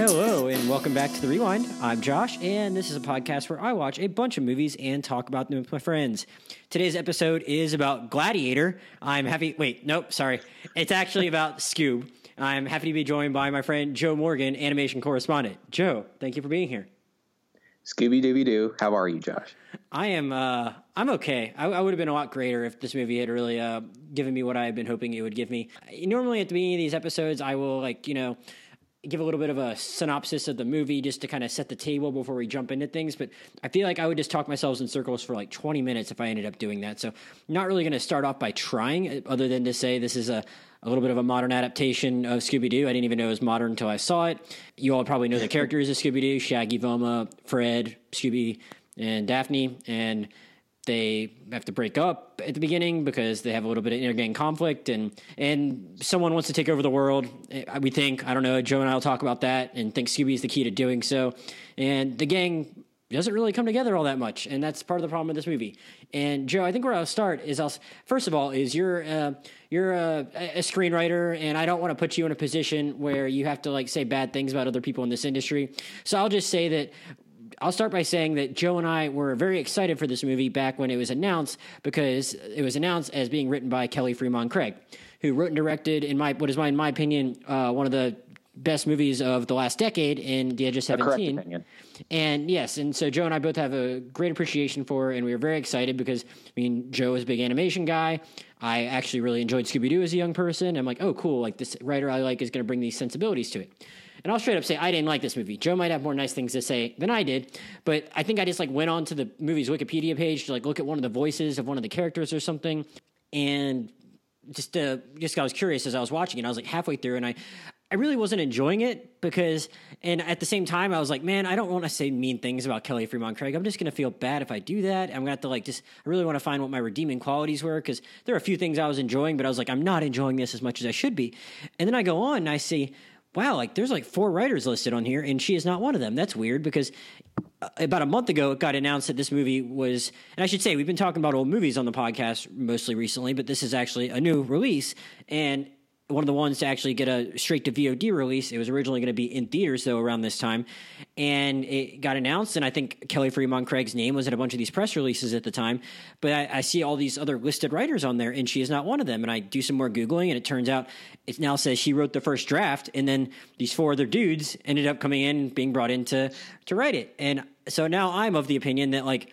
Hello, and welcome back to The Rewind. I'm Josh, and this is a podcast where I watch a bunch of movies and talk about them with my friends. Today's episode is about Gladiator. I'm happy. Wait, nope, sorry. It's actually about Scoob. I'm happy to be joined by my friend Joe Morgan, animation correspondent. Joe, thank you for being here. Scooby Dooby Doo. How are you, Josh? I am. Uh, I'm okay. I, I would have been a lot greater if this movie had really uh, given me what I had been hoping it would give me. Normally, at the beginning of these episodes, I will like you know give a little bit of a synopsis of the movie just to kind of set the table before we jump into things. But I feel like I would just talk myself in circles for like 20 minutes if I ended up doing that. So I'm not really going to start off by trying, uh, other than to say this is a, a little bit of a modern adaptation of Scooby Doo. I didn't even know it was modern until I saw it. You all probably know the characters of Scooby Doo Shaggy, Velma, Fred, Scooby, and Daphne. And they have to break up at the beginning because they have a little bit of inner gang conflict and and someone wants to take over the world we think i don't know joe and i'll talk about that and think scooby is the key to doing so. And the gang doesn't really come together all that much and that's part of the problem with this movie. And joe i think where i'll start is i'll first of all is you're uh, you're a, a screenwriter and i don't want to put you in a position where you have to like say bad things about other people in this industry. So i'll just say that I'll start by saying that Joe and I were very excited for this movie back when it was announced because it was announced as being written by Kelly Fremon Craig, who wrote and directed, in my what is my in my opinion, uh, one of the best movies of the last decade in The Edge of Seventeen. And yes, and so Joe and I both have a great appreciation for, and we were very excited because I mean Joe is a big animation guy. I actually really enjoyed Scooby Doo as a young person. I'm like, oh, cool! Like this writer I like is going to bring these sensibilities to it. And I'll straight up say I didn't like this movie. Joe might have more nice things to say than I did, but I think I just like went on to the movie's Wikipedia page to like look at one of the voices of one of the characters or something, and just uh, just I was curious as I was watching it. I was like halfway through, and I I really wasn't enjoying it because, and at the same time, I was like, man, I don't want to say mean things about Kelly Fremon Craig. I'm just going to feel bad if I do that. I'm going to have to like just, I really want to find what my redeeming qualities were because there are a few things I was enjoying, but I was like, I'm not enjoying this as much as I should be. And then I go on and I see, wow, like there's like four writers listed on here, and she is not one of them. That's weird because uh, about a month ago it got announced that this movie was, and I should say we've been talking about old movies on the podcast mostly recently, but this is actually a new release, and one of the ones to actually get a straight to VOD release. It was originally going to be in theaters though around this time, and it got announced. And I think Kelly Fremon Craig's name was in a bunch of these press releases at the time. But I, I, see all these other listed writers on there, and she is not one of them. And I do some more googling, and it turns out it now says she wrote the first draft, and then these four other dudes ended up coming in, being brought in to to write it. And so now I'm of the opinion that like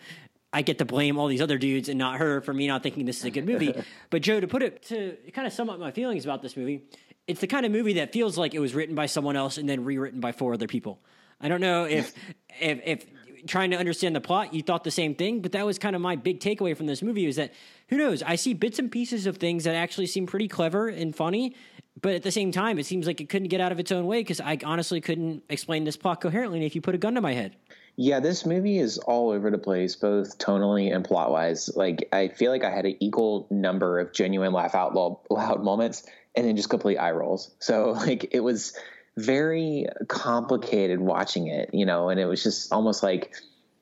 I get to blame all these other dudes and not her for me not thinking this is a good movie. but Joe, to put it to kind of sum up my feelings about this movie, it's the kind of movie that feels like it was written by someone else and then rewritten by four other people. I don't know if if if trying to understand the plot, you thought the same thing, but that was kind of my big takeaway from this movie is that who knows? I see bits and pieces of things that actually seem pretty clever and funny, but at the same time, it seems like it couldn't get out of its own way because I honestly couldn't explain this plot coherently if you put a gun to my head. Yeah, this movie is all over the place, both tonally and plot wise. Like, I feel like I had an equal number of genuine laugh out loud moments and then just complete eye rolls. So, like, it was very complicated watching it, you know, and it was just almost like,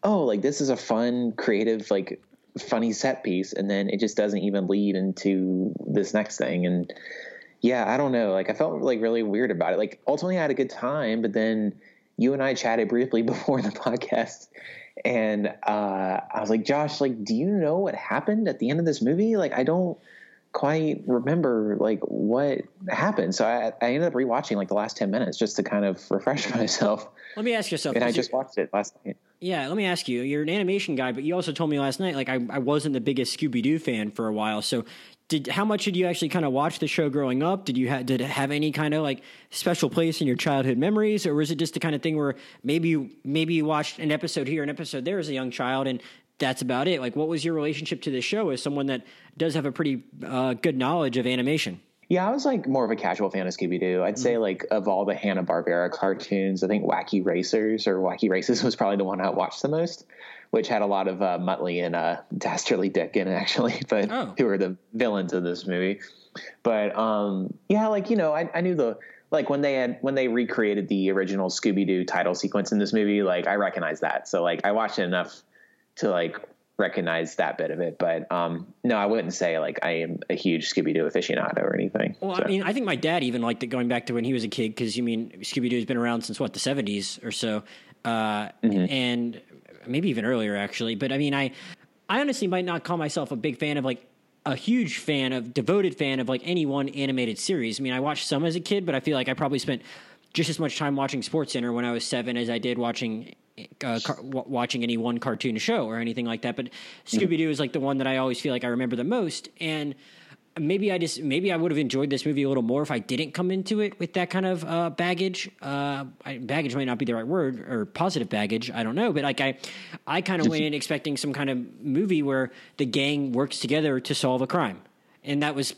oh, like this is a fun, creative, like funny set piece. And then it just doesn't even lead into this next thing. And yeah, I don't know. Like, I felt like really weird about it. Like, ultimately, I had a good time, but then you and I chatted briefly before the podcast, and uh, I was like, Josh, like, do you know what happened at the end of this movie? Like, I don't quite remember like what happened. So I, I ended up rewatching like the last ten minutes just to kind of refresh myself. Let me ask you something. And I just watched it last night. Yeah, let me ask you. You're an animation guy, but you also told me last night like I, I wasn't the biggest Scooby Doo fan for a while. So did how much did you actually kind of watch the show growing up? Did you ha- did it have any kind of like special place in your childhood memories, or was it just the kind of thing where maybe you, maybe you watched an episode here, an episode there as a young child, and that's about it? Like, what was your relationship to the show as someone that does have a pretty uh, good knowledge of animation? Yeah, I was like more of a casual fan of Scooby Doo. I'd mm-hmm. say like of all the Hanna Barbera cartoons, I think Wacky Racers or Wacky Races was probably the one I watched the most which had a lot of uh, Muttley and uh, Dastardly Dick in it, actually, but oh. who are the villains of this movie. But um, yeah, like you know, I, I knew the like when they had when they recreated the original Scooby Doo title sequence in this movie, like I recognized that. So like I watched it enough to like recognize that bit of it. But um, no, I wouldn't say like I am a huge Scooby Doo aficionado or anything. Well, So, I mean, I think my dad even liked it going back to when he was a kid because you mean Scooby Doo has been around since what the seventies or so, uh, and maybe even earlier actually. But I mean, I I honestly might not call myself a big fan of like a huge fan of devoted fan of like any one animated series. I mean, I watched some as a kid, but I feel like I probably spent just as much time watching Sports Center when I was seven as I did watching. Uh, car- w- watching any one cartoon show or anything like that, but Scooby Doo is like the one that I always feel like I remember the most, and maybe I just maybe I would have enjoyed this movie a little more if I didn't come into it with that kind of uh, baggage. Uh, I, baggage might not be the right word or positive baggage. I don't know, but like I, I kind of went in expecting some kind of movie where the gang works together to solve a crime. And that was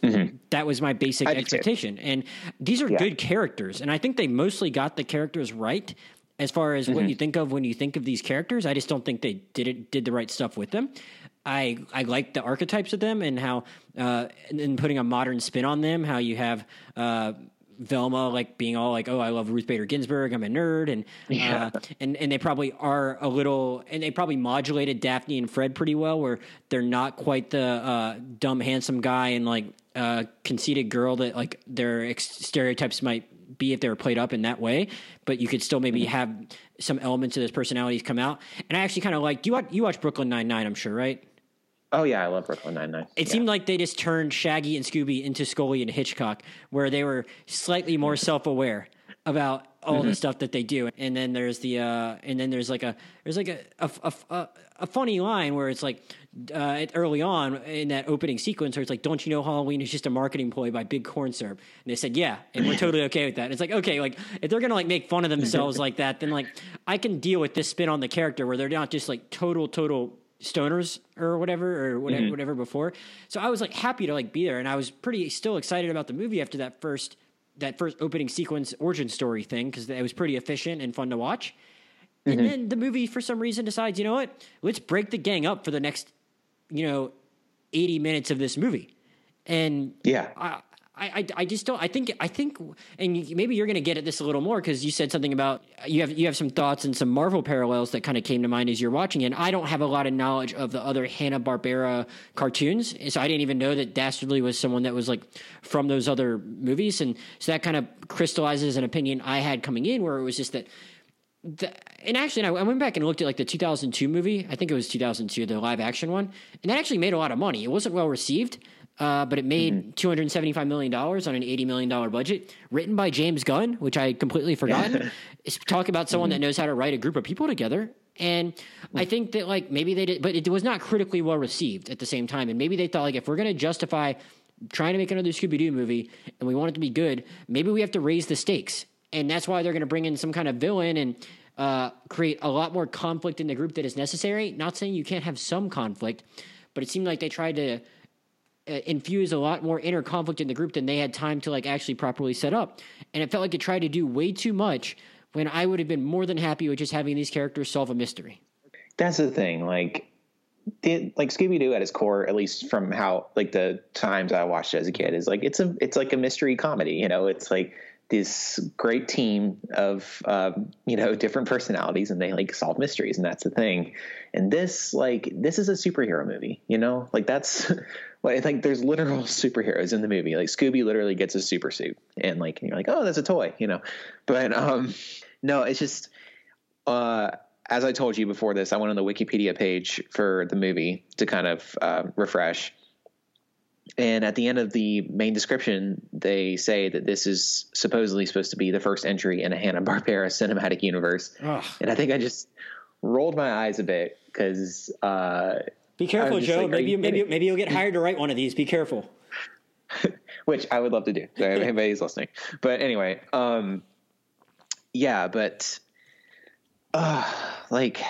that was my basic did too. expectation. And these are Yeah. good characters, and I think they mostly got the characters right as far as what you think of when you think of these characters. I just don't think they did it did the right stuff with them. I I like the archetypes of them and how uh, and putting a modern spin on them. How you have uh, Velma like being all like, "Oh, I love Ruth Bader Ginsburg. I'm a nerd," and Yeah. uh, and and they probably are a little, and they probably modulated Daphne and Fred pretty well, where they're not quite the uh, dumb handsome guy and like uh, conceited girl that like their ex- stereotypes might be if they were played up in that way, but you could still maybe have some elements of those personalities come out. And I actually kind of like you watch you watch Brooklyn Nine Nine, I'm sure, right? Oh yeah, I love Brooklyn Nine Nine. It seemed like they just turned Shaggy and Scooby into Scully and Hitchcock, where they were slightly more self-aware about all the stuff that they do. And then there's the uh, and then there's like a there's like a a, a, a, a funny line where it's like uh, early on in that opening sequence where it's like, "Don't you know Halloween is just a marketing ploy by Big Corn Syrup?" And they said, "Yeah," and we're totally okay with that. And it's like, okay, like if they're gonna like make fun of themselves like that, then like I can deal with this spin on the character where they're not just like total total stoners or whatever or whatever, mm-hmm. whatever before. So I was like happy to like be there, and I was pretty still excited about the movie after that first that first opening sequence origin story thing because it was pretty efficient and fun to watch. And mm-hmm. then the movie, for some reason, decides, you know what? Let's break the gang up for the next, you know, eighty minutes of this movie, and Yeah. I, I, I just don't. I think I think, and maybe you're going to get at this a little more because you said something about you have you have some thoughts and some Marvel parallels that kind of came to mind as you're watching it. And I don't have a lot of knowledge of the other Hanna Barbera cartoons, so I didn't even know that Dastardly was someone that was like from those other movies, and so that kind of crystallizes an opinion I had coming in, where it was just that the, and actually, I I went back and looked at like the 2002 movie. I think it was 2002, the live action one, and that actually made a lot of money. It wasn't well received, uh, but it made 275 million dollars on an 80 million dollar budget. Written by James Gunn, which I completely forgotten. it's talk about someone that knows how to write a group of people together. And I think that like maybe they did, but it was not critically well received at the same time. And maybe they thought like if we're going to justify trying to make another Scooby Doo movie and we want it to be good, maybe we have to raise the stakes. And that's why they're going to bring in some kind of villain and uh, create a lot more conflict in the group that is necessary. Not saying you can't have some conflict, but it seemed like they tried to infuse a lot more inner conflict in the group than they had time to like actually properly set up. And it felt like it tried to do way too much when I would have been more than happy with just having these characters solve a mystery. That's the thing. Like, the, like Scooby Doo at its core, at least from how like the times I watched it as a kid, is like it's a it's like a mystery comedy. You know, it's like this great team of um, you know different personalities, and they like solve mysteries, and that's the thing. And this like this is a superhero movie. You know, like that's. Like, like there's literal superheroes in the movie. Like Scooby literally gets a super suit, and like you're like, oh, that's a toy, you know. But um, no, it's just uh, as I told you before this, I went on the Wikipedia page for the movie to kind of uh, refresh. And at the end of the main description, they say that this is supposedly supposed to be the first entry in a Hanna Barbera cinematic universe. Ugh. And I think I just rolled my eyes a bit because uh, Be careful, Joe. like, maybe you, maybe maybe you'll get hired to write one of these. Be careful. which I would love to do. Anybody's listening, but anyway, um, yeah, but uh, like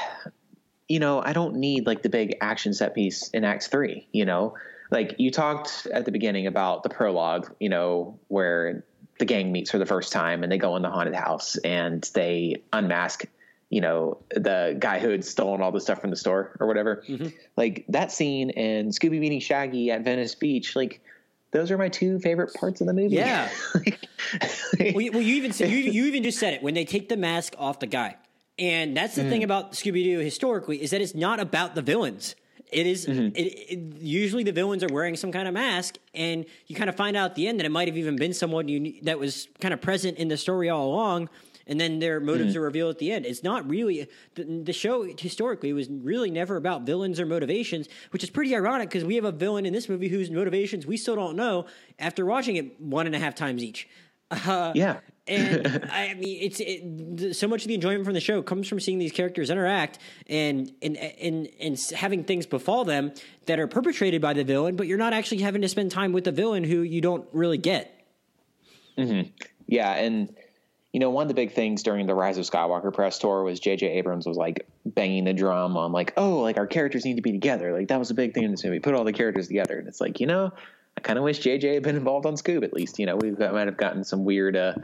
you know, I don't need like the big action set piece in Act Three. You know, like you talked at the beginning about the prologue. You know, where the gang meets for the first time and they go in the haunted house and they unmask. You know, the guy who had stolen all the stuff from the store or whatever. Mm-hmm. Like that scene and Scooby meeting Shaggy at Venice Beach. Like those are my two favorite parts of the movie. Yeah. Like- well, you, well, you even said, you, you even just said it when they take the mask off the guy, and that's the thing mm. about Scooby Doo historically is that it's not about the villains. it is- mm-hmm. It, it, usually the villains are wearing some kind of mask, and you kind of find out at the end that it might have even been someone you that was kind of present in the story all along, and then their motives are revealed at the end. It's not really the, the show historically was really never about villains or motivations, which is pretty ironic because we have a villain in this movie whose motivations we still don't know after watching it one and a half times each. Uh, Yeah. and I mean, it's it, so much of the enjoyment from the show comes from seeing these characters interact and and and and having things befall them that are perpetrated by the villain, but you're not actually having to spend time with the villain who you don't really get. Yeah, and you know, one of the big things during the Rise of Skywalker press tour was J.J. Abrams was like banging the drum on like, oh, like our characters need to be together. Like that was a big thing in this movie. Put all the characters together, and it's like, you know, I kind of wish J.J. had been involved on Scoob at least. You know, we might have gotten some weird, uh,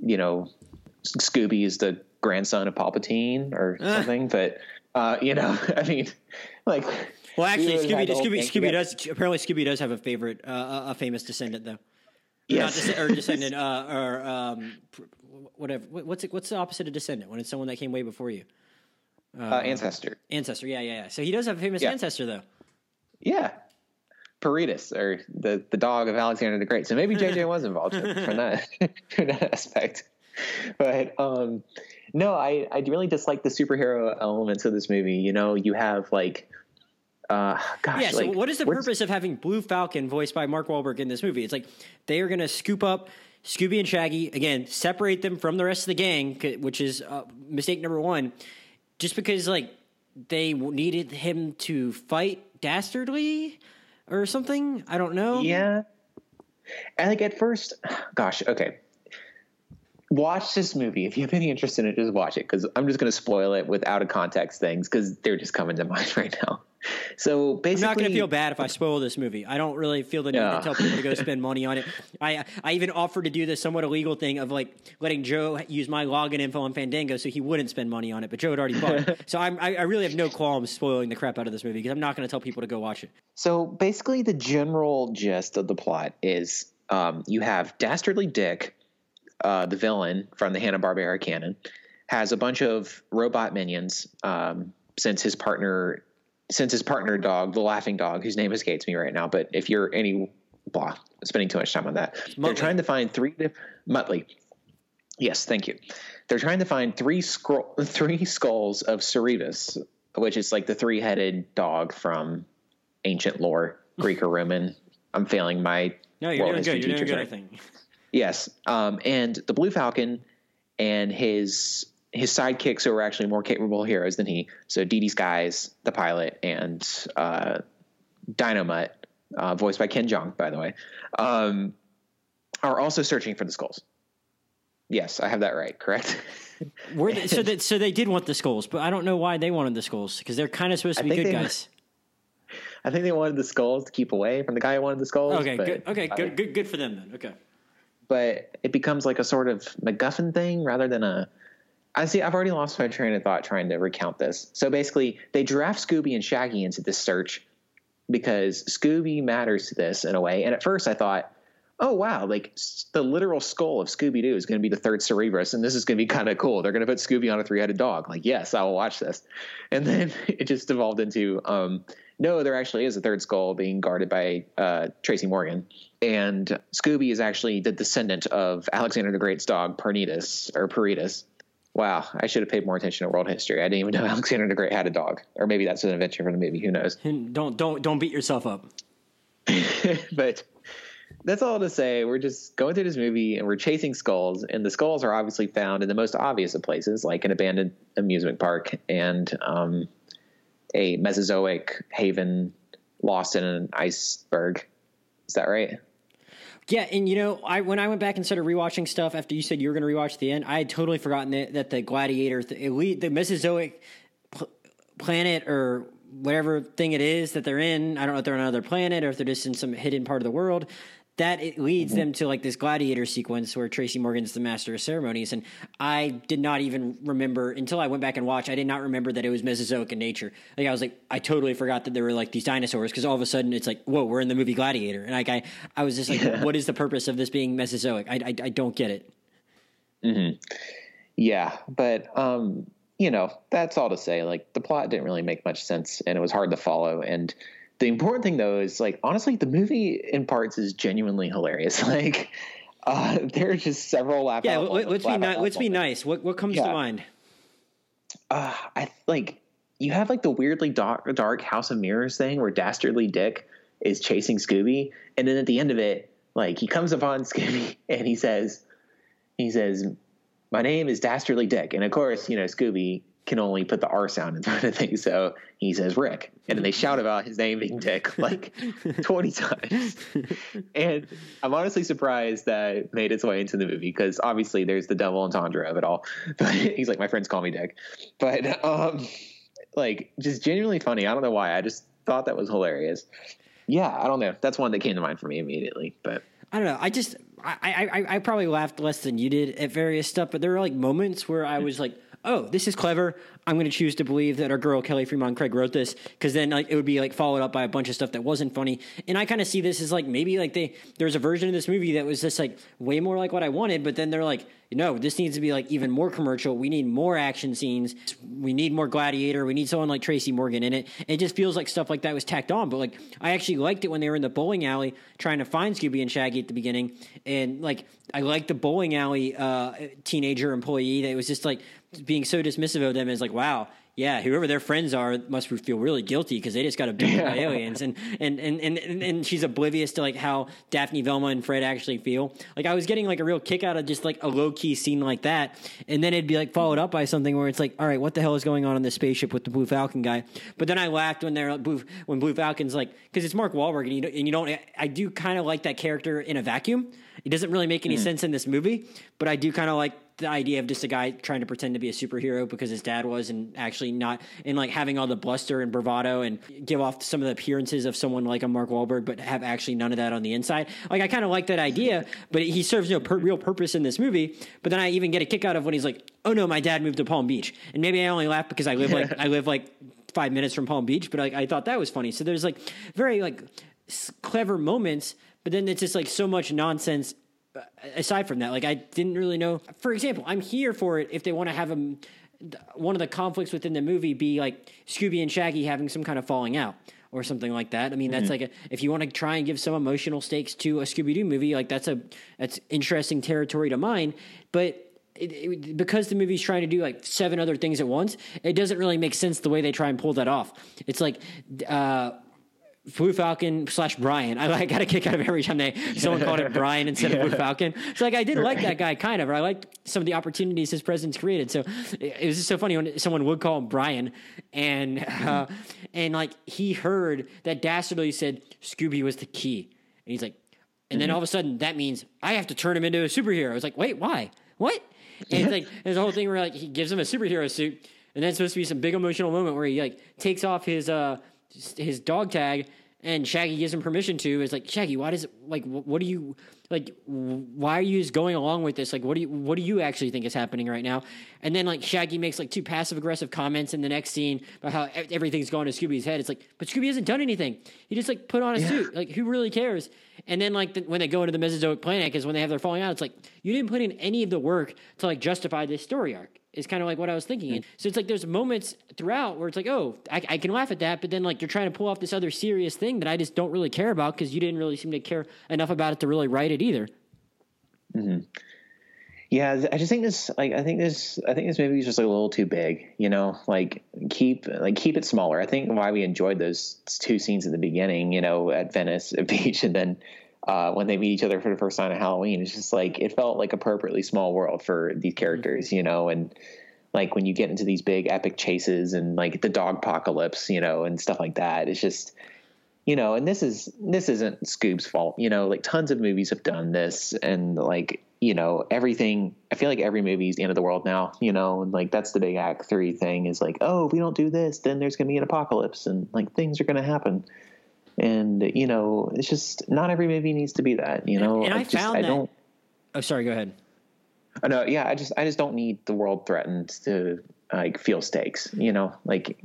you know, Scooby is the grandson of Palpatine or something. But uh, you know, I mean, like, Well, actually, we Scooby had the whole Scooby Scooby does apparently Scooby does have a favorite, uh, a famous descendant though. Or not Yes. or descendant, uh, or um, pr- whatever. What's it, what's the opposite of descendant when it's someone that came way before you? uh, ancestor. Ancestor. Yeah, yeah, yeah. So he does have a famous Yeah. ancestor though. Yeah. Peritas, or the, the dog of Alexander the Great. So maybe JJ was involved from that from that aspect. But um, no, I, I really dislike the superhero elements of this movie. You know, you have like, uh, gosh, Yeah. So like, what is the purpose of having Blue Falcon voiced by Mark Wahlberg in this movie? It's like they are going to scoop up Scooby and Shaggy again, separate them from the rest of the gang, which is uh, mistake number one, just because like they needed him to fight dastardly or something. I don't know. Yeah. And like at first, gosh, okay. Watch this movie. If you have any interest in it, just watch it because I'm just going to spoil it without a context things because they're just coming to mind right now. So basically, I'm not going to feel bad if I spoil this movie. I don't really feel the need to tell people to go spend money on it. I I even offered to do the somewhat illegal thing of like letting Joe use my login info on Fandango so he wouldn't spend money on it, but Joe had already bought it. So I'm, I, I really have no qualms spoiling the crap out of this movie because I'm not going to tell people to go watch it. So basically, the general gist of the plot is um, you have Dastardly Dick, uh, the villain from the Hanna Barbera canon, has a bunch of robot minions. Um, since his partner, since his partner dog, the laughing dog, whose name escapes me right now, but if you're any blah, spending too much time on that, they're trying to find three Muttley. Yes, thank you. They're trying to find three scroll, three skulls of Cerberus, which is like the three-headed dog from ancient lore, Greek or Roman. I'm failing my No, you're world doing good. You're doing good, I right think. Yes, um, and the Blue Falcon and his his sidekicks who are actually more capable heroes than he. So Dee Dee Sykes, the pilot, and uh, Dynomutt, uh, voiced by Ken Jeong, by the way, um, are also searching for the skulls. Yes, I have that right. Correct. Were they, so that so they did want the skulls, but I don't know why they wanted the skulls because they're kind of supposed to be good they- guys. I think they wanted the skulls to keep away from the guy who wanted the skulls. Okay, but, good. Okay, good, good, good for them then. Okay. but it becomes like a sort of MacGuffin thing rather than a. I see. I've already lost my train of thought trying to recount this. So basically, they draft Scooby and Shaggy into this search because Scooby matters to this in a way. And at first, I thought, oh wow, like the literal skull of Scooby Doo is going to be the third Cerberus, and this is going to be kind of cool. They're going to put Scooby on a three-headed dog. Like, yes, I will watch this. And then it just evolved into, um, no, there actually is a third skull being guarded by uh, Tracy Morgan, and Scooby is actually the descendant of Alexander the Great's dog, Parnitas or Peritas. Wow, I should have paid more attention to world history. I didn't even know Alexander the Great had a dog, or maybe that's an invention from the movie. Who knows? Don't don't don't beat yourself up. but that's all to say. We're just going through this movie and we're chasing skulls, and the skulls are obviously found in the most obvious of places, like an abandoned amusement park and um, a Mesozoic haven lost in an iceberg. Is that right? Yeah, and you know, I when I went back and started rewatching stuff after you said you were going to rewatch the end, I had totally forgotten that, that the gladiator, the elite, the Mesozoic pl- planet or whatever thing it is that they're in. I don't know if they're on another planet or if they're just in some hidden part of the world. That it leads them to like this gladiator sequence where Tracy Morgan's the master of ceremonies, and I did not even remember until I went back and watched. I did not remember that it was Mesozoic in nature. Like I was like, I totally forgot that there were like these dinosaurs because all of a sudden it's like, whoa, we're in the movie Gladiator, and like I, I was just like, what is the purpose of this being Mesozoic? I, I, I don't get it. Yeah, but um, you know, that's all to say. Like the plot didn't really make much sense, and it was hard to follow. And the important thing though is like honestly, the movie in parts is genuinely hilarious. Like. Uh, there are just several laugh. Yeah, let, us be ni- let's be nice. What what comes yeah. to mind? Uh, I like you have like the weirdly dark, dark House of Mirrors thing where Dastardly Dick is chasing Scooby, and then at the end of it, like he comes upon Scooby and he says, he says, "My name is Dastardly Dick," and of course, you know Scooby can only put the R sound in front of things, so he says Rick, and then they shout about his name being Dick like twenty times. And I'm honestly surprised that it made its way into the movie because obviously there's the double entendre of it all. But he's like, "My friends call me Dick," but um, like just genuinely funny. I don't know why. I just thought that was hilarious yeah, I don't know. That's one that came to mind for me immediately. But I don't know. I just I, I I probably laughed less than you did at various stuff, but there were like moments where I was like, oh, this is clever. I'm going to choose to believe that our girl Kelly Fremon Craig wrote this because then like it would be like followed up by a bunch of stuff that wasn't funny. And I kind of see this as like maybe like they there's a version of this movie that was just like way more like what I wanted, but then they're like, you know, this needs to be like even more commercial. We need more action scenes. We need more Gladiator. We need someone like Tracy Morgan in it. It just feels like stuff like that was tacked on. But like I actually liked it when they were in the bowling alley trying to find Scooby and Shaggy at the beginning, and like I liked the bowling alley uh, teenager employee that was just like being so dismissive of them is like, wow, yeah, whoever their friends are must feel really guilty because they just got abducted yeah. by aliens, and, and and and and she's oblivious to like how Daphne, Velma, and Fred actually feel. Like I was getting like a real kick out of just like a low key scene like that, and then it'd be like followed up by something where it's like, all right, what the hell is going on in this spaceship with the Blue Falcon guy? But then I laughed when they're Blue, when Blue Falcon's like because it's Mark Wahlberg, and you and you don't. I do kind of like that character in a vacuum. It doesn't really make any mm. sense in this movie, but I do kind of like the idea of just a guy trying to pretend to be a superhero because his dad was and actually not and like having all the bluster and bravado and give off some of the appearances of someone like a Mark Wahlberg but have actually none of that on the inside. Like I kind of like that idea, but he serves no per- real purpose in this movie. But then I even get a kick out of when he's like, "Oh no, my dad moved to Palm Beach," and maybe I only laugh because I live like I live like five minutes from Palm Beach, but like I thought that was funny. So there's like very like clever moments, but then it's just like so much nonsense aside from that, like I didn't really know. For example, I'm here for it if they want to have a one of the conflicts within the movie be like Scooby and Shaggy having some kind of falling out or something like that. I mean, that's mm-hmm. like a, if you want to try and give some emotional stakes to a Scooby Doo movie, like that's a that's interesting territory to mine. But it, it, because the movie's trying to do like seven other things at once, it doesn't really make sense the way they try and pull that off. It's like. Uh, Blue Falcon slash Brian. I, I got a kick out of every time they someone called it Brian instead yeah. of Blue Falcon. So like I did like that guy kind of. Or I liked some of the opportunities his presence created. So it, was just so funny when someone would call him Brian, and uh, and like he heard that Dastardly said Scooby was the key, and he's like, and mm-hmm. then all of a sudden that means I have to turn him into a superhero. I was like, wait, why? What? And it's like there's a whole thing where like he gives him a superhero suit, and then it's supposed to be some big emotional moment where he like takes off his uh his dog tag and Shaggy gives him permission to is like Shaggy why does it like what do you like why are you just going along with this? Like what do you what do you actually think is happening right now? And then like Shaggy makes like two passive aggressive comments in the next scene about how everything's going to Scooby's head. It's like but Scooby hasn't done anything. He just like put on a yeah. suit. Like who really cares? And then like the, when they go into the Mesozoic planet is when they have their falling out it's like you didn't put in any of the work to like justify this story arc is kind of like what I was thinking. Mm-hmm. So it's like there's moments throughout where it's like, oh, I, I, can laugh at that, but then like you're trying to pull off this other serious thing that I just don't really care about because you didn't really seem to care enough about it to really write it either. Mm-hmm. Yeah, I just think this, like, I think this, I think this movie is just like a little too big. You know, like keep, like keep it smaller. I think why we enjoyed those two scenes at the beginning, you know, at Venice Beach, and then uh, when they meet each other for the first time at Halloween. It's just like it felt like appropriately small world for these characters, you know, and like when you get into these big epic chases and like the dog apocalypse, you know, and stuff like that. It's just you know, and this is this isn't Scoob's fault, you know, like tons of movies have done this and like you know everything i feel like every movie is the end of the world now you know and like that's the big act three thing is like oh if we don't do this then there's going to be an apocalypse and like things are going to happen and you know it's just not every movie needs to be that you know? And, and I, I just, found I that, don't oh sorry go ahead. Oh, no yeah i just i just don't need the world threatened to like feel stakes you know? Like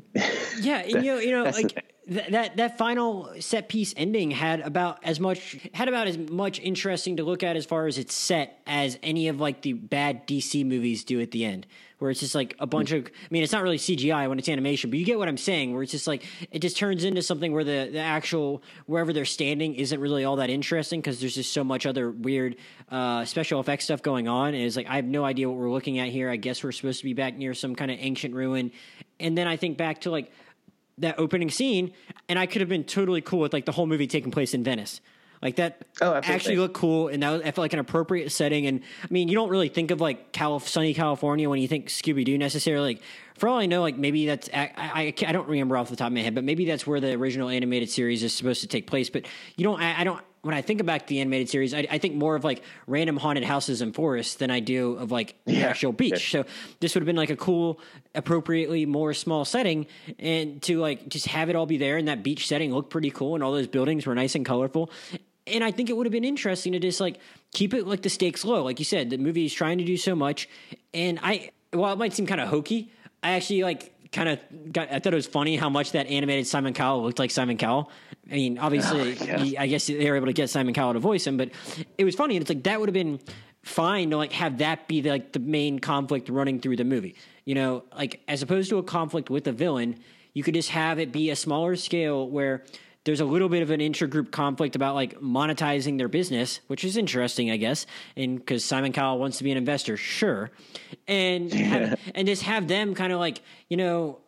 yeah you know you know like th- that that final set piece ending had about as much had about as much interesting to look at as far as it's set as any of like the bad DC movies do at the end, where it's just like a bunch of. I mean, it's not really CGI when it's animation, but you get what I'm saying. Where it's just like it just turns into something where the the actual wherever they're standing isn't really all that interesting because there's just so much other weird uh, special effects stuff going on. And it's like I have no idea what we're looking at here. I guess we're supposed to be back near some kind of ancient ruin, and then I think back to like that opening scene, and I could have been totally cool with like the whole movie taking place in Venice. Like that Oh, actually looked cool, and that was, I felt like an appropriate setting. And I mean, you don't really think of like Cal- sunny California when you think Scooby Doo necessarily. Like for all I know, like maybe that's I, I I don't remember off the top of my head, but maybe that's where the original animated series is supposed to take place. But you don't, I, I don't. When I think about the animated series, I, I think more of like random haunted houses and forests than I do of like the Yeah. actual beach. So this would have been like a cool, appropriately more small setting, and to like just have it all be there and that beach setting looked pretty cool, and all those buildings were nice and colorful. And I think it would have been interesting to just like keep it like the stakes low, like you said. The movie is trying to do so much, and I while it might seem kind of hokey, I actually like kind of got. I thought it was funny how much that animated Simon Cowell looked like Simon Cowell. I mean, oh, obviously, yeah. he- I guess they were able to get Simon Cowell to voice him, but it was funny. And it's like that would have been fine to like have that be like the main conflict running through the movie. You know, like as opposed to a conflict with a villain, you could just have it be a smaller scale where there's a little bit of an intergroup conflict about like monetizing their business, which is interesting, I guess, and because Simon Cowell wants to be an investor, sure, and have, and just have them kind of like you know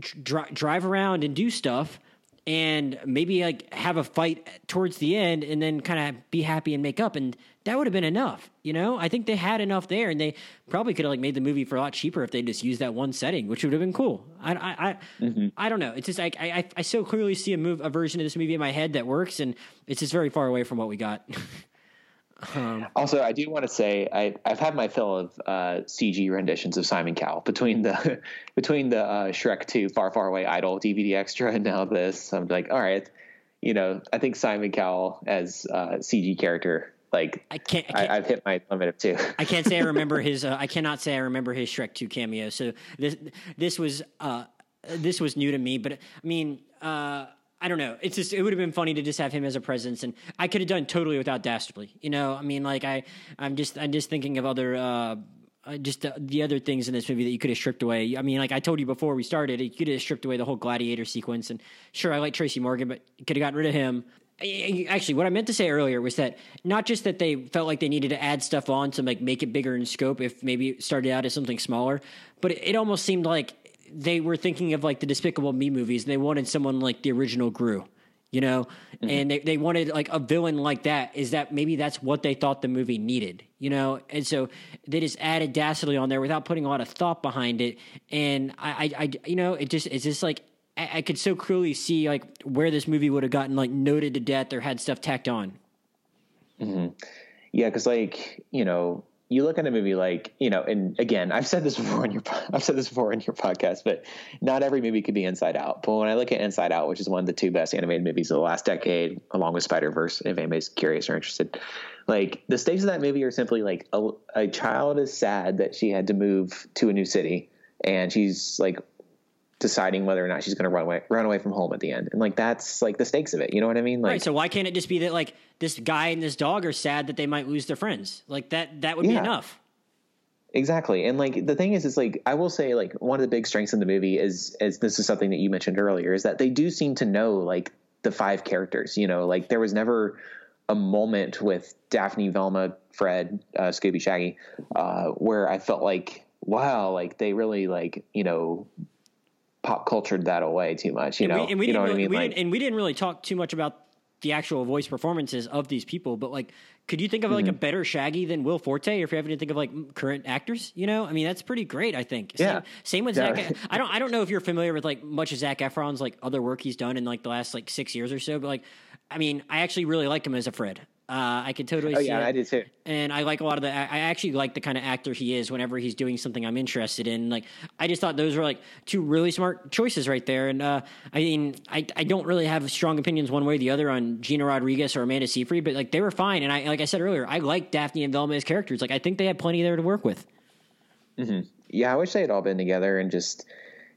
dri- drive around and do stuff and maybe like have a fight towards the end and then kind of be happy and make up and that would have been enough you know? I think they had enough there and they probably could have like made the movie for a lot cheaper if they just used that one setting which would have been cool. I i i, mm-hmm. I don't know. It's just like I, I i so clearly see a move a version of this movie in my head that works and it's just very far away from what we got Also, I do want to say I, I've had my fill of uh, CG renditions of Simon Cowell between the between the uh, Shrek Two Far Far Away Idol DVD extra and now this. I'm like, all right, you know, I think Simon Cowell as uh, CG character, like i can't, I I've hit my limit of two. I can't say I remember his. Uh, I cannot say I remember his Shrek Two cameo. So this this was uh, this was new to me. But I mean, uh, I don't know. It's just it would have been funny to just have him as a presence, and I could have done totally without Dastardly. You know, I mean, like I I'm just I'm just thinking of other. Uh, uh, just the, the other things in this movie that you could have stripped away. I mean, like I told you before we started, you could have stripped away the whole gladiator sequence. And sure, I like Tracy Morgan, but could have gotten rid of him. Actually, what I meant to say earlier was that not just that they felt like they needed to add stuff on to like make it bigger in scope if maybe it started out as something smaller, but it, it almost seemed like they were thinking of like the Despicable Me movies. And they wanted someone like the original Gru, you know, mm-hmm. and they they wanted like a villain like that. Is that maybe that's what they thought the movie needed, you know? And so they just added Dastardly on there without putting a lot of thought behind it. And I, I, I you know, it just it's just like I, I could so clearly see like where this movie would have gotten like noted to death or had stuff tacked on. Mm-hmm. Yeah, because like you know, you look at a movie like you know, and again, I've said this before in your I've said this before in your podcast, but not every movie could be Inside Out. But when I look at Inside Out, which is one of the two best animated movies of the last decade, along with Spider Verse, if anybody's curious or interested, like the stakes of that movie are simply like a, a child is sad that she had to move to a new city, and she's like deciding whether or not she's going to run away run away from home at the end, and like that's like the stakes of it. You know what I mean? Like, right. So why can't it just be that like this guy and this dog are sad that they might lose their friends? Like that that would be enough. Exactly. And like the thing is is like I will say like one of the big strengths in the movie is is this is something that you mentioned earlier is that they do seem to know like the five characters, you know, like there was never a moment with Daphne, Velma, Fred, uh, Scooby, Shaggy, uh, where I felt like wow, like they really like, you know, pop cultured that away too much, you and know. we, and we you didn't know what I really, mean? we Like and we didn't really talk too much about the actual voice performances of these people. But like, could you think of Mm-hmm. like a better Shaggy than Will Forte? Or if you're having to think of like current actors, you know, I mean, that's pretty great. I think. Same, Yeah. Same with Yeah. Zac. I don't. I don't know if you're familiar with like much of Zac Efron's like other work he's done in like the last like six years or so. But like, I mean, I actually really like him as a Fred. Uh, I could totally Oh see yeah, it I did too. and I like a lot of the. I actually like the kind of actor he is whenever he's doing something I'm interested in. Like I just thought those were like two really smart choices right there. And uh, I mean, I I don't really have strong opinions one way or the other on Gina Rodriguez or Amanda Seyfried, but like they were fine. And I like I said earlier, I like Daphne and Velma as characters. Like I think they had plenty there to work with. Yeah, I wish they had all been together and just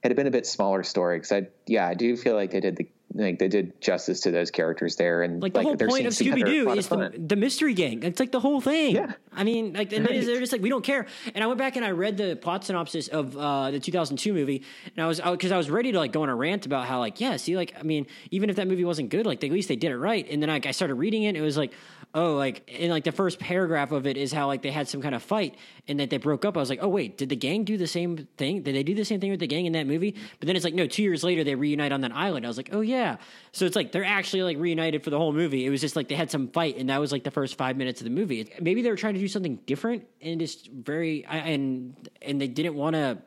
had it been a bit smaller story because I yeah I do feel like they did the like they did justice to those characters there, and like the whole their point of Scooby Doo is the, the mystery gang. It's like the whole thing. Yeah. I mean, like and they- Right. they're just like we don't care. And I went back and I read the plot synopsis of uh, the 2002 movie, and I was because I was ready to like go on a rant about how like yeah, see, like I mean, even if that movie wasn't good, like at least they did it right. And then I, I started reading it, and it was like oh, like in like the first paragraph of it is how like they had some kind of fight and that they broke up. I was like, oh wait, did the gang do the same thing? Did they do the same thing with the gang in that movie? But then it's like no, two years later they reunite on that island. I was like, oh yeah. So it's like they're actually like reunited for the whole movie. It was just like they had some fight, and that was like the first five minutes of the movie. Maybe they were trying to do something different and just very and and they didn't want to.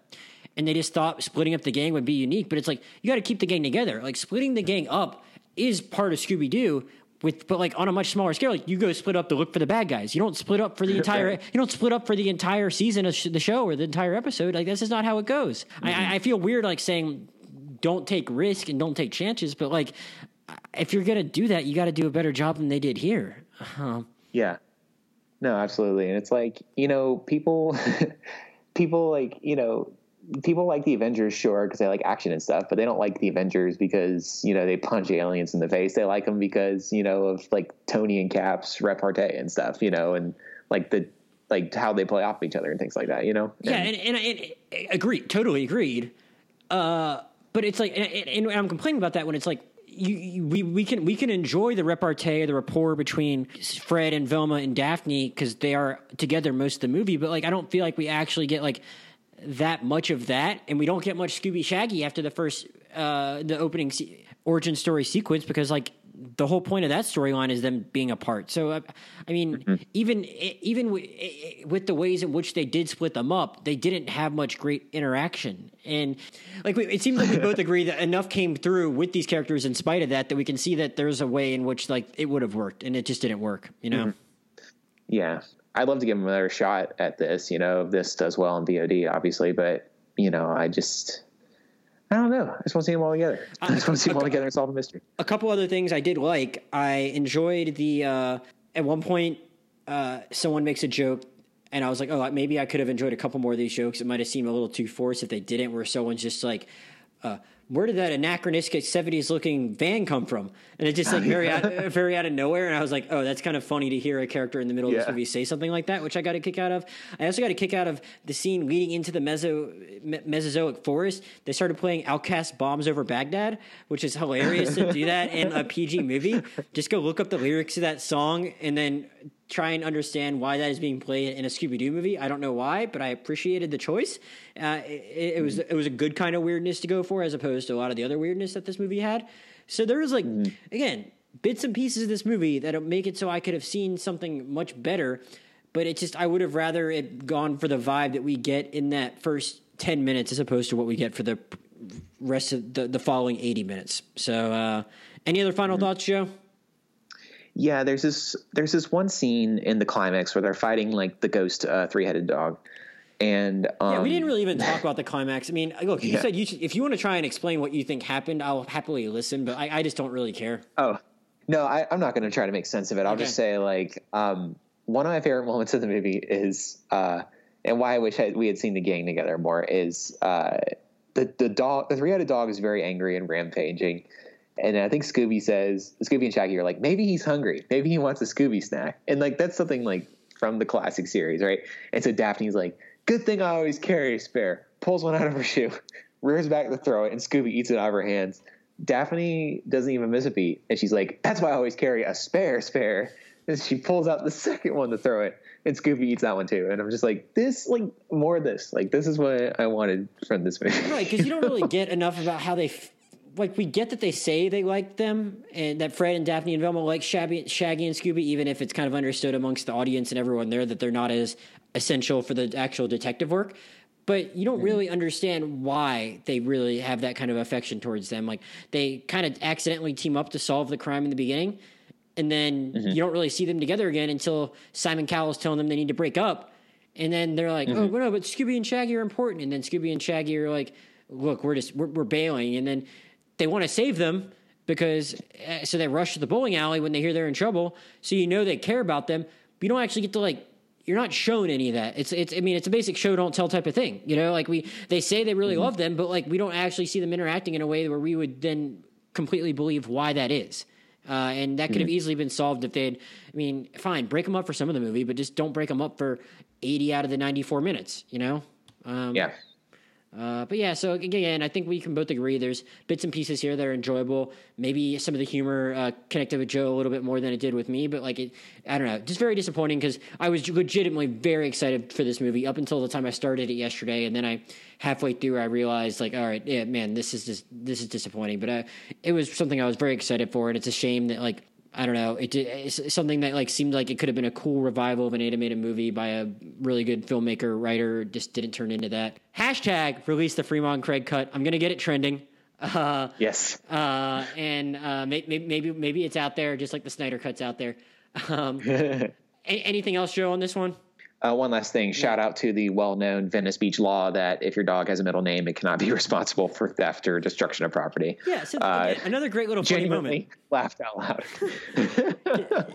And they just thought splitting up the gang would be unique, but it's like you got to keep the gang together. Like splitting the gang up is part of Scooby Doo, with but like on a much smaller scale. Like you go split up to look for the bad guys. You don't split up for the entire. You don't split up for the entire season of sh- the show or the entire episode. Like this is not how it goes. I, I, I feel weird like saying don't take risk and don't take chances, but like if you're gonna do that, you got to do a better job than they did here. Um, Yeah. No, absolutely. And it's like, you know, people people like, you know, people like the Avengers sure because they like action and stuff, but they don't like the Avengers because, you know, they punch aliens in the face. They like them because, you know, of like Tony and Cap's repartee and stuff, you know, and like the like how they play off each other and things like that, you know? Yeah, and, and, and, and agreed, totally agreed. Uh, but it's like, and, and, and I'm complaining about that when it's like, you, you, we we can we can enjoy the repartee, the rapport between Fred and Velma and Daphne because they are together most of the movie. But like, I don't feel like we actually get like that much of that, and we don't get much Scooby Shaggy after the first uh, the opening se- origin story sequence because like the whole point of that storyline is them being apart. So uh, I mean, even even w- with the ways in which they did split them up, they didn't have much great interaction, and like we, it seems like we both agree that enough came through with these characters in spite of that that we can see that there's a way in which like it would have worked, and it just didn't work. You know. yeah. I'd love to give them another shot at this, you know, if this does well in VOD, obviously, but you know, I just I don't know. I just want to see them all together. I just want to see them all together and solve a mystery. a couple other things I did like. I enjoyed the uh, at one point uh, someone makes a joke, and I was like, oh, maybe I could have enjoyed a couple more of these jokes. It might have seemed a little too forced if they didn't. Where someone's just like. Uh, where did that anachronistic '70s looking van come from? And it just like very out, very out of nowhere. And I was like, oh, that's kind of funny to hear a character in the middle of this movie say something like that, which I got a kick out of. I also got a kick out of the scene leading into the Meso, Me- Mesozoic forest. They started playing OutKast Bombs Over Baghdad, which is hilarious to do that in a PG movie. Just go look up the lyrics to that song and then try and understand why that is being played in a Scooby Doo movie. I don't know why, but I appreciated the choice. Uh, it, it was it was a good kind of weirdness to go for, as opposed to a lot of the other weirdness that this movie had. So there was like again bits and pieces of this movie that make it so I could have seen something much better. But it just I would have rather it gone for the vibe that we get in that first ten minutes as opposed to what we get for the rest of the, the following eighty minutes. So uh, any other final thoughts, Joe? Yeah, there's this there's this one scene in the climax where they're fighting like the ghost uh, three headed dog, and um, Yeah, we didn't really even talk about the climax. I mean, look, you Yeah. said you should, if you want to try and explain what you think happened, I'll happily listen. But I, I just don't really care. Oh no, I, I'm not going to try to make sense of it. I'll Okay. just say like um, one of my favorite moments of the movie is, uh, and why I wish I, we had seen the gang together more is uh, the the dog, the three headed dog is very angry and rampaging. And I think Scooby says, Scooby and Shaggy are like, maybe he's hungry. Maybe he wants a Scooby snack. And like, that's something like from the classic series, right? And so Daphne's like, good thing I always carry a spare. Pulls one out of her shoe, rears back to throw it, and Scooby eats it out of her hands. Daphne doesn't even miss a beat. And she's like, that's why I always carry a spare spare. And she pulls out the second one to throw it, and Scooby eats that one too. And I'm just like, this, like, more of this. Like, this is what I wanted from this movie. Right, because you don't really get enough about how they. F- like we get that they say they like them, and that Fred and Daphne and Velma like Shabby, Shaggy and Scooby, even if it's kind of understood amongst the audience and everyone there that they're not as essential for the actual detective work. But you don't really understand why they really have that kind of affection towards them. Like they kind of accidentally team up to solve the crime in the beginning, and then mm-hmm. you don't really see them together again until Simon Cowell's telling them they need to break up. And then they're like, mm-hmm. "Oh, no, but Scooby and Shaggy are important." And then Scooby and Shaggy are like, "Look, we're just we're, we're bailing." And then they want to save them because uh, so they rush to the bowling alley when they hear they're in trouble. So you know they care about them, but you don't actually get to like. You're not shown any of that. It's it's. I mean, it's a basic show don't tell type of thing. You know, like we they say they really love them, but like we don't actually see them interacting in a way where we would then completely believe why that is. Uh, and that could have easily been solved if they'd, I mean, fine, break them up for some of the movie, but just don't break them up for 80 out of the 94 minutes, you know? Um, Yeah. Uh, but yeah, so again, I think we can both agree there's bits and pieces here that are enjoyable. Maybe some of the humor uh, connected with Joe a little bit more than it did with me, but like it, I don't know, just very disappointing because I was legitimately very excited for this movie up until the time I started it yesterday, and then I halfway through I realized like, all right, yeah, man, this is just this is disappointing. But uh, it was something I was very excited for, and it's a shame that like I don't know. It it's something that like seemed like it could have been a cool revival of an animated movie by a really good filmmaker writer. Just didn't turn into that. Hashtag release the Fremont Craig cut. I'm gonna get it trending. Uh, Yes. uh, and uh, may, may, maybe maybe it's out there just like the Snyder cuts out there. Um, anything else, Joe, on this one? Uh, one last thing. Shout out to the well-known Venice Beach law that if your dog has a middle name, it cannot be responsible for theft or destruction of property. Yeah, so, Uh, again, another great little funny moment. Laughed out loud.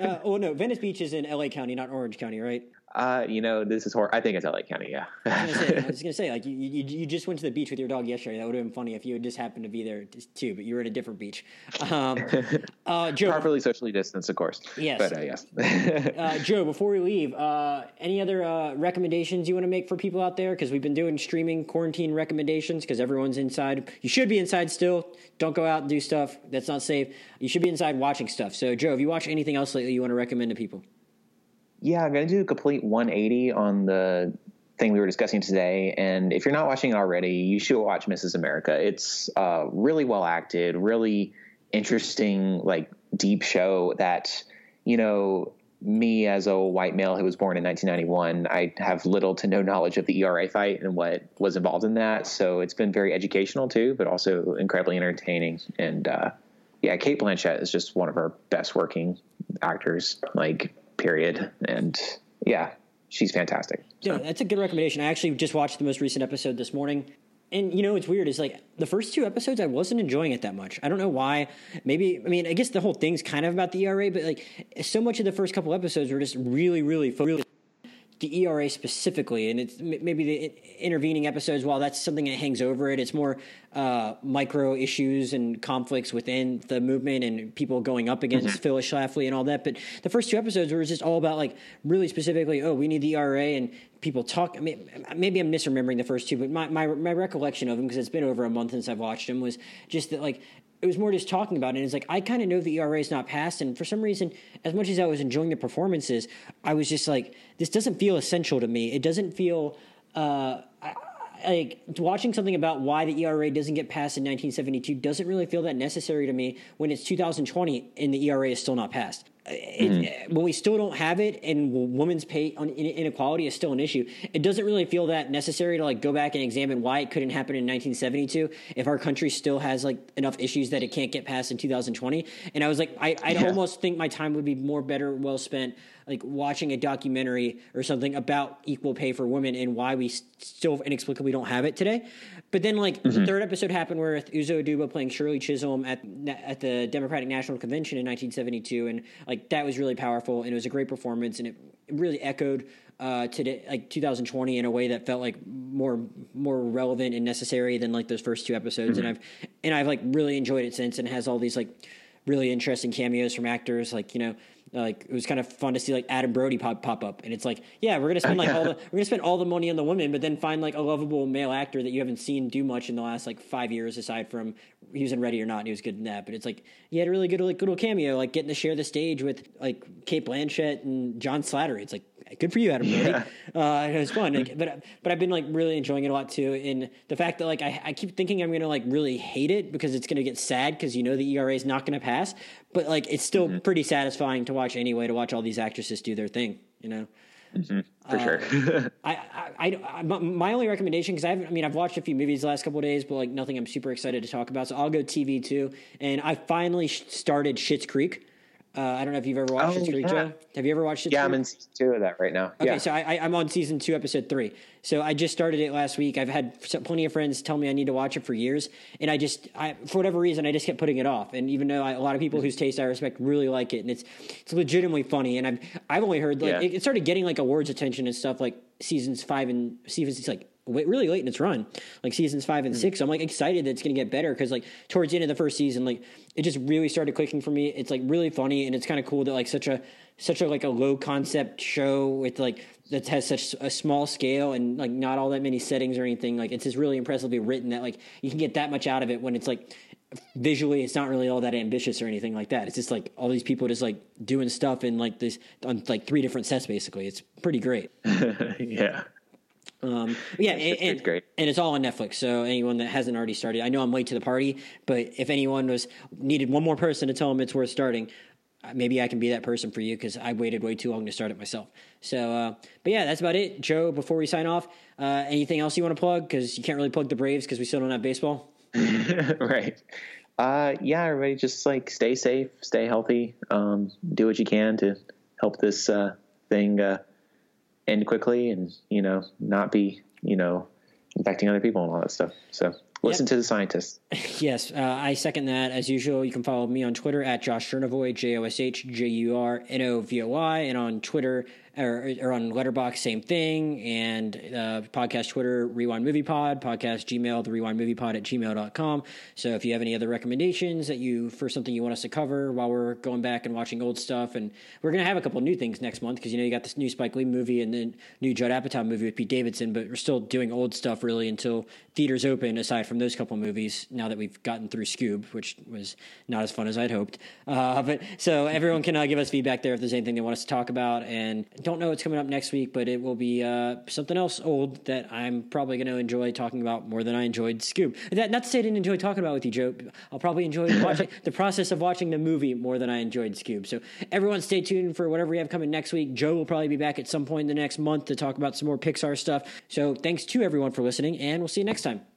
Uh, oh no, Venice Beach is in L.A. County, not Orange County, right? Uh, you know, this is hor- I think it's LA County. Yeah. I was gonna say, I was gonna say like you, you, you just went to the beach with your dog yesterday. That would have been funny if you had just happened to be there too, but you were at a different beach. Um, uh, Joe, Properly socially distanced, of course. Yes. But uh, yes. uh, Joe, before we leave, uh, any other uh, recommendations you want to make for people out there? Because we've been doing streaming quarantine recommendations because everyone's inside. You should be inside still. Don't go out and do stuff that's not safe. You should be inside watching stuff. So, Joe, have you watched anything else lately you want to recommend to people? Yeah, I'm going to do a complete 180 on the thing we were discussing today. And if you're not watching it already, you should watch Mrs. America. It's uh, really well acted, really interesting, like deep show that, you know, me as a white male who was born in 1991, I have little to no knowledge of the ERA fight and what was involved in that. So it's been very educational too, but also incredibly entertaining. And uh, yeah, Cate Blanchett is just one of our best working actors, like period. And yeah, she's fantastic. Yeah, that's a good recommendation. I actually just watched the most recent episode this morning. And you know what's weird is like the first two episodes I wasn't enjoying it that much. I don't know why. Maybe I mean I guess the whole thing's kind of about the ERA, but like so much of the first couple episodes were just really really really the ERA specifically, and it's maybe the intervening episodes. While that's something that hangs over it, it's more uh, micro issues and conflicts within the movement and people going up against Phyllis Schlafly and all that. But the first two episodes were just all about like really specifically, oh, we need the ERA and people talk. I mean, maybe I'm misremembering the first two, but my my, my recollection of them because it's been over a month since I've watched them was just that like it was more just talking about it. And it's like I kind of know the ERA is not passed, and for some reason, as much as I was enjoying the performances, I was just like, this doesn't feel essential to me. It doesn't feel. Uh, I, like watching something about why the ERA doesn't get passed in 1972 doesn't really feel that necessary to me when it's 2020 and the ERA is still not passed. It, mm-hmm. eh, When we still don't have it and women's pay on inequality is still an issue, it doesn't really feel that necessary to like go back and examine why it couldn't happen in 1972 if our country still has like enough issues that it can't get passed in 2020. And I was like, I, I'd Yeah. almost think my time would be more better well spent like watching a documentary or something about equal pay for women and why we still inexplicably don't have it today. But then like the third episode happened where with Uzo Aduba playing Shirley Chisholm at at the Democratic National Convention in 1972, and like that was really powerful and it was a great performance and it, really echoed uh, today like 2020 in a way that felt like more more relevant and necessary than like those first two episodes. And I've and I've like really enjoyed it since and has all these like really interesting cameos from actors like you know like it was kind of fun to see like Adam Brody pop pop up, and it's like, yeah, we're gonna spend like all the we're gonna spend all the money on the women, but then find like a lovable male actor that you haven't seen do much in the last like five years, aside from he was in Ready or Not, and he was good in that. But it's like he had a really good like good little cameo, like getting to share the stage with like Cate Blanchett and John Slattery. It's like good for you, Adam Brody. Uh, it was fun, like, but but I've been like really enjoying it a lot too. And the fact that like I, I keep thinking I'm gonna like really hate it because it's gonna get sad because you know the ERA is not gonna pass, but like it's still mm-hmm. pretty satisfying to watch anyway. To watch all these actresses do their thing, you know. Mm-hmm. for uh, sure. I, I, I, I my- only recommendation because I haven't, I mean, I've watched a few movies the last couple of days, but like nothing I'm super excited to talk about. So I'll go TV too. And I finally sh- started Schitt's Creek. Uh, I don't know if you've ever watched Oh, Schitt's Creek, yeah. Joe. Have you ever watched it? yeah, Creek? I'm in season two of that right now. Okay, yeah. so I, I, I'm on season two, episode three. So I just started it last week. I've had plenty of friends tell me I need to watch it for years, and I just, I, for whatever reason, I just kept putting it off. And even though I, a lot of people whose taste I respect really like it, and it's it's legitimately funny, and I've I've only heard like Yeah. it, it started getting like awards attention and stuff like seasons five and seasons like really late in its run, like seasons five and mm. six. So I'm like excited that it's going to get better because like towards the end of the first season, like it just really started clicking for me. It's like really funny and it's kind of cool that like such a such a like a low concept show with like that has such a small scale and like not all that many settings or anything. Like it's just really impressively written that like you can get that much out of it when it's like visually it's not really all that ambitious or anything like that. It's just like all these people just like doing stuff in like this on like three different sets basically. It's pretty great. yeah. Um, yeah, and, it's, and, great. and it's all on Netflix. So anyone that hasn't already started, I know I'm late to the party, but if anyone was needed one more person to tell them it's worth starting, uh, maybe I can be that person for you because I waited way too long to start it myself. So, uh, but yeah, that's about it. Joe, before we sign off, uh, anything else you want to plug? Because you can't really plug the Braves because we still don't have baseball. right. Uh, yeah, everybody just like stay safe, stay healthy, um, do what you can to help this uh, thing uh, end quickly and, you know, not be, you know, infecting other people and all that stuff. So listen yep. to the scientists. yes, uh, I second that. As usual, you can follow me on Twitter at Josh Jurnovoi, J O S H J U R N O V O I, and on Twitter or, or on Letterboxd, same thing. And uh, podcast Twitter, Rewind Movie Pod, podcast Gmail, the Rewind Movie Pod at gmail.com. So if you have any other recommendations that you for something you want us to cover while we're going back and watching old stuff, and we're gonna have a couple new things next month because you know you got this new Spike Lee movie and then new Judd Apatow movie with Pete Davidson, but we're still doing old stuff really until theaters open. Aside from those couple movies, now that we've gotten through Scoob, which was not as fun as I'd hoped. Uh, but so everyone can uh, give us feedback there if there's anything they want us to talk about and don't know what's coming up next week, but it will be uh, something else old that I'm probably going to enjoy talking about more than I enjoyed Scoob. That, not to say I didn't enjoy talking about with you, Joe. I'll probably enjoy watching the process of watching the movie more than I enjoyed Scoob. So everyone, stay tuned for whatever we have coming next week. Joe will probably be back at some point in the next month to talk about some more Pixar stuff. So thanks to everyone for listening, and we'll see you next time.